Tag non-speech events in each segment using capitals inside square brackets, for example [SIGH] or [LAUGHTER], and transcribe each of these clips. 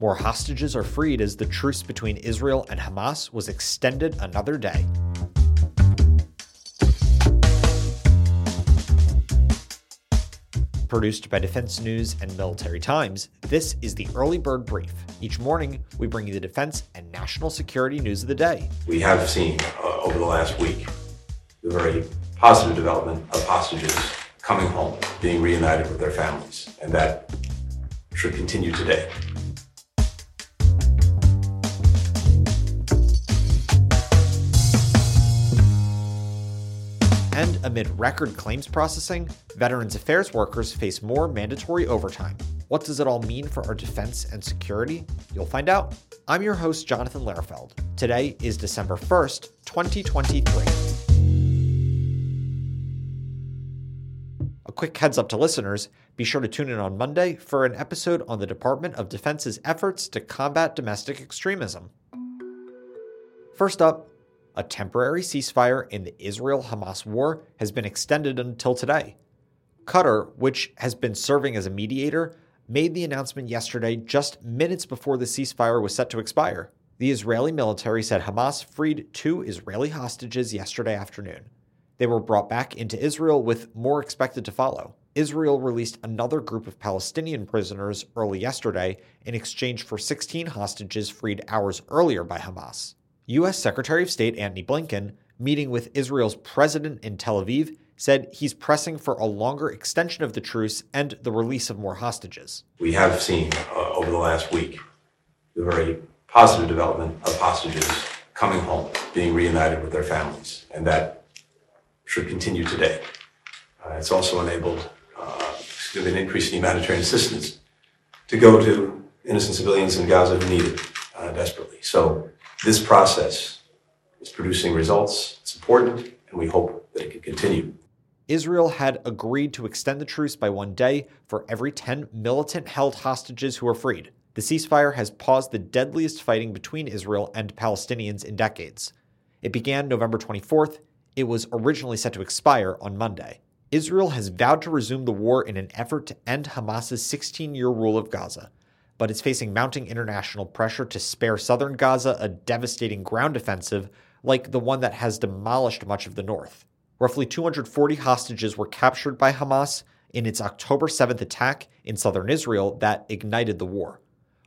More hostages are freed as the truce between Israel and Hamas was extended another day. Produced by Defense News and Military Times, this is the Early Bird Brief. Each morning, we bring you the defense and national security news of the day. We have seen uh, over the last week the very positive development of hostages coming home, being reunited with their families, and that should continue today. And amid record claims processing, Veterans Affairs workers face more mandatory overtime. What does it all mean for our defense and security? You'll find out. I'm your host, Jonathan Lehrfeld. Today is December 1st, 2023. A quick heads up to listeners be sure to tune in on Monday for an episode on the Department of Defense's efforts to combat domestic extremism. First up, a temporary ceasefire in the Israel Hamas war has been extended until today. Qatar, which has been serving as a mediator, made the announcement yesterday just minutes before the ceasefire was set to expire. The Israeli military said Hamas freed two Israeli hostages yesterday afternoon. They were brought back into Israel with more expected to follow. Israel released another group of Palestinian prisoners early yesterday in exchange for 16 hostages freed hours earlier by Hamas. U.S. Secretary of State Antony Blinken, meeting with Israel's president in Tel Aviv, said he's pressing for a longer extension of the truce and the release of more hostages. We have seen uh, over the last week the very positive development of hostages coming home, being reunited with their families, and that should continue today. Uh, it's also enabled uh, an increase in humanitarian assistance to go to innocent civilians in Gaza who need it uh, desperately. So this process is producing results. It's important, and we hope that it can continue. Israel had agreed to extend the truce by one day for every 10 militant held hostages who are freed. The ceasefire has paused the deadliest fighting between Israel and Palestinians in decades. It began November 24th. It was originally set to expire on Monday. Israel has vowed to resume the war in an effort to end Hamas's 16 year rule of Gaza but it's facing mounting international pressure to spare southern Gaza a devastating ground offensive like the one that has demolished much of the north. Roughly 240 hostages were captured by Hamas in its October 7th attack in southern Israel that ignited the war.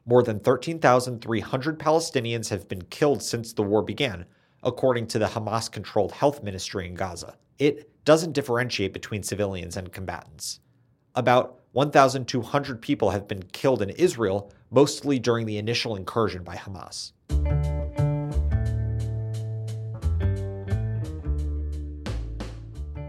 More than 13,300 Palestinians have been killed since the war began, according to the Hamas controlled health ministry in Gaza. It doesn't differentiate between civilians and combatants. About 1,200 people have been killed in Israel, mostly during the initial incursion by Hamas.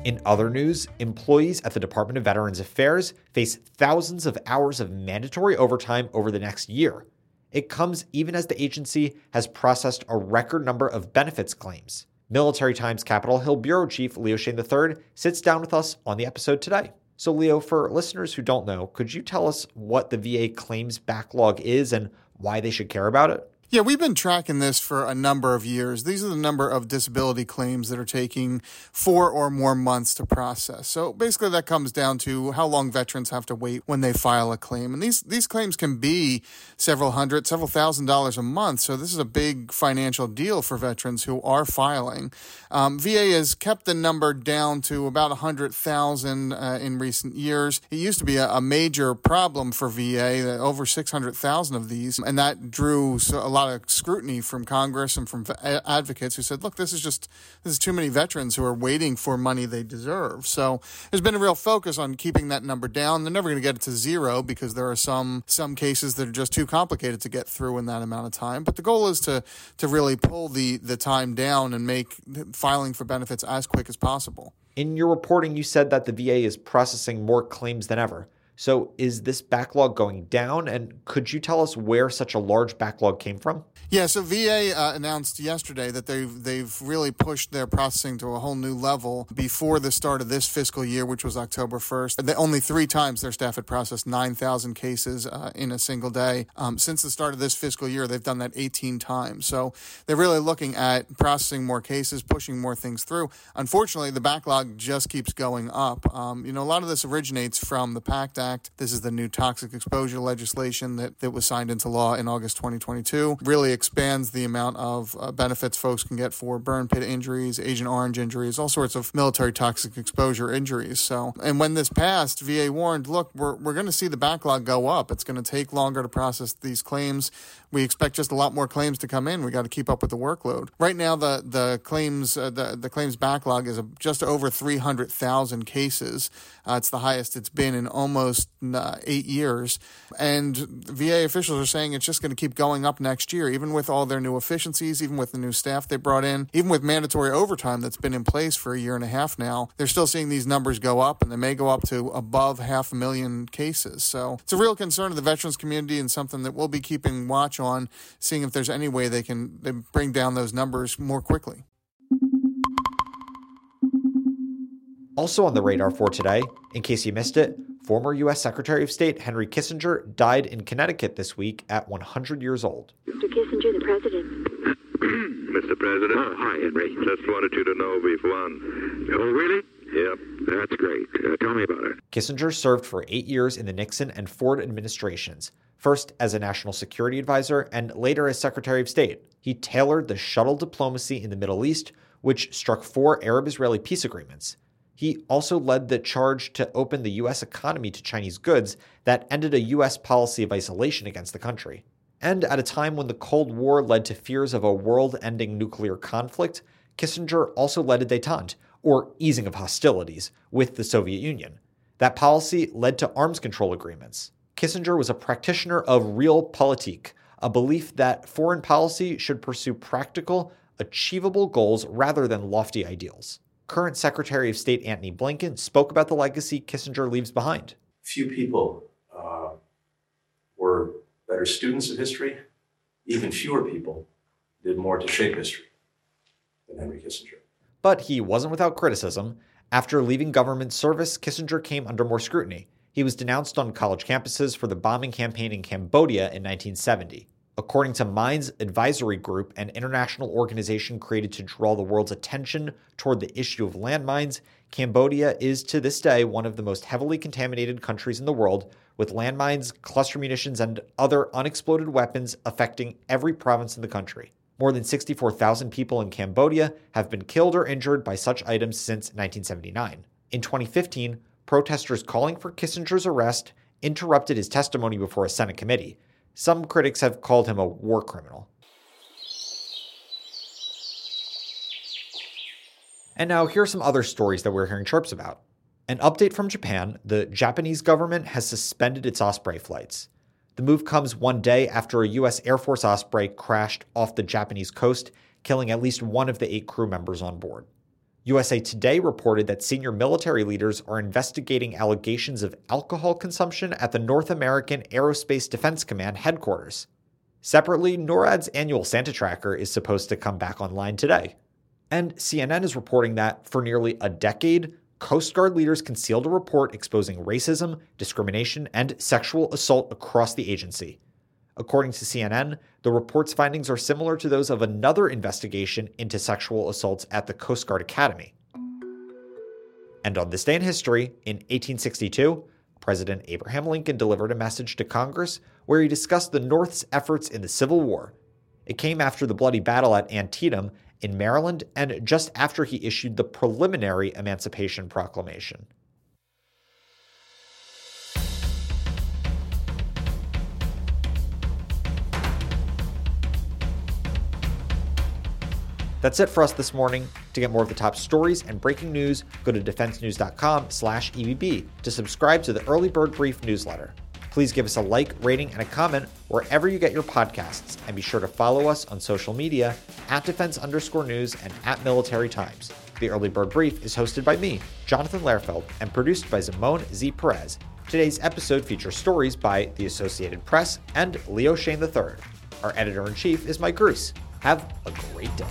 In other news, employees at the Department of Veterans Affairs face thousands of hours of mandatory overtime over the next year. It comes even as the agency has processed a record number of benefits claims. Military Times Capitol Hill Bureau Chief Leo Shane III sits down with us on the episode today. So, Leo, for listeners who don't know, could you tell us what the VA claims backlog is and why they should care about it? Yeah, we've been tracking this for a number of years. These are the number of disability claims that are taking four or more months to process. So basically, that comes down to how long veterans have to wait when they file a claim. And these, these claims can be several hundred, several thousand dollars a month. So this is a big financial deal for veterans who are filing. Um, VA has kept the number down to about 100,000 uh, in recent years. It used to be a, a major problem for VA, over 600,000 of these, and that drew a lot lot of scrutiny from Congress and from advocates who said, look, this is just, this is too many veterans who are waiting for money they deserve. So there's been a real focus on keeping that number down. They're never going to get it to zero because there are some, some cases that are just too complicated to get through in that amount of time. But the goal is to, to really pull the, the time down and make filing for benefits as quick as possible. In your reporting, you said that the VA is processing more claims than ever. So, is this backlog going down? And could you tell us where such a large backlog came from? Yeah, so VA uh, announced yesterday that they've they've really pushed their processing to a whole new level before the start of this fiscal year, which was October first. Only three times their staff had processed nine thousand cases uh, in a single day. Um, since the start of this fiscal year, they've done that eighteen times. So they're really looking at processing more cases, pushing more things through. Unfortunately, the backlog just keeps going up. Um, you know, a lot of this originates from the PACT Act Act. This is the new toxic exposure legislation that, that was signed into law in August 2022. Really expands the amount of uh, benefits folks can get for burn pit injuries, Agent Orange injuries, all sorts of military toxic exposure injuries. So, and when this passed, VA warned, look, we're, we're going to see the backlog go up. It's going to take longer to process these claims. We expect just a lot more claims to come in. We got to keep up with the workload. Right now, the the claims uh, the the claims backlog is just over 300,000 cases. Uh, it's the highest it's been in almost uh, eight years, and VA officials are saying it's just going to keep going up next year, even with all their new efficiencies, even with the new staff they brought in, even with mandatory overtime that's been in place for a year and a half now. They're still seeing these numbers go up, and they may go up to above half a million cases. So it's a real concern of the veterans community and something that we'll be keeping watch on, seeing if there's any way they can they bring down those numbers more quickly. Also on the radar for today, in case you missed it, former U.S. Secretary of State Henry Kissinger died in Connecticut this week at 100 years old. Mr. Kissinger, the President. [CLEARS THROAT] Mr. President. Oh, hi, Henry. Just wanted you to know we've won. Oh, really? Yep. That's great. Uh, tell me about it. Kissinger served for eight years in the Nixon and Ford administrations, first as a national security advisor and later as Secretary of State. He tailored the shuttle diplomacy in the Middle East, which struck four Arab Israeli peace agreements. He also led the charge to open the U.S. economy to Chinese goods that ended a U.S. policy of isolation against the country. And at a time when the Cold War led to fears of a world ending nuclear conflict, Kissinger also led a detente, or easing of hostilities, with the Soviet Union. That policy led to arms control agreements. Kissinger was a practitioner of realpolitik, a belief that foreign policy should pursue practical, achievable goals rather than lofty ideals. Current Secretary of State Antony Blinken spoke about the legacy Kissinger leaves behind. Few people uh, were better students of history. Even fewer people did more to shape history than Henry Kissinger. But he wasn't without criticism. After leaving government service, Kissinger came under more scrutiny. He was denounced on college campuses for the bombing campaign in Cambodia in 1970. According to Mines Advisory Group, an international organization created to draw the world's attention toward the issue of landmines, Cambodia is to this day one of the most heavily contaminated countries in the world, with landmines, cluster munitions, and other unexploded weapons affecting every province in the country. More than 64,000 people in Cambodia have been killed or injured by such items since 1979. In 2015, protesters calling for Kissinger's arrest interrupted his testimony before a Senate committee. Some critics have called him a war criminal. And now, here are some other stories that we're hearing chirps about. An update from Japan the Japanese government has suspended its Osprey flights. The move comes one day after a U.S. Air Force Osprey crashed off the Japanese coast, killing at least one of the eight crew members on board. USA Today reported that senior military leaders are investigating allegations of alcohol consumption at the North American Aerospace Defense Command headquarters. Separately, NORAD's annual Santa tracker is supposed to come back online today. And CNN is reporting that for nearly a decade, Coast Guard leaders concealed a report exposing racism, discrimination, and sexual assault across the agency. According to CNN, the report's findings are similar to those of another investigation into sexual assaults at the Coast Guard Academy. And on this day in history, in 1862, President Abraham Lincoln delivered a message to Congress where he discussed the North's efforts in the Civil War. It came after the bloody battle at Antietam in Maryland and just after he issued the preliminary Emancipation Proclamation. That's it for us this morning. To get more of the top stories and breaking news, go to defensenews.com slash EBB to subscribe to the Early Bird Brief newsletter. Please give us a like, rating, and a comment wherever you get your podcasts, and be sure to follow us on social media at defense underscore news and at military times. The Early Bird Brief is hosted by me, Jonathan Lehrfeld, and produced by Zamone Z. Perez. Today's episode features stories by the Associated Press and Leo Shane III. Our editor in chief is Mike Gruss. Have a great day.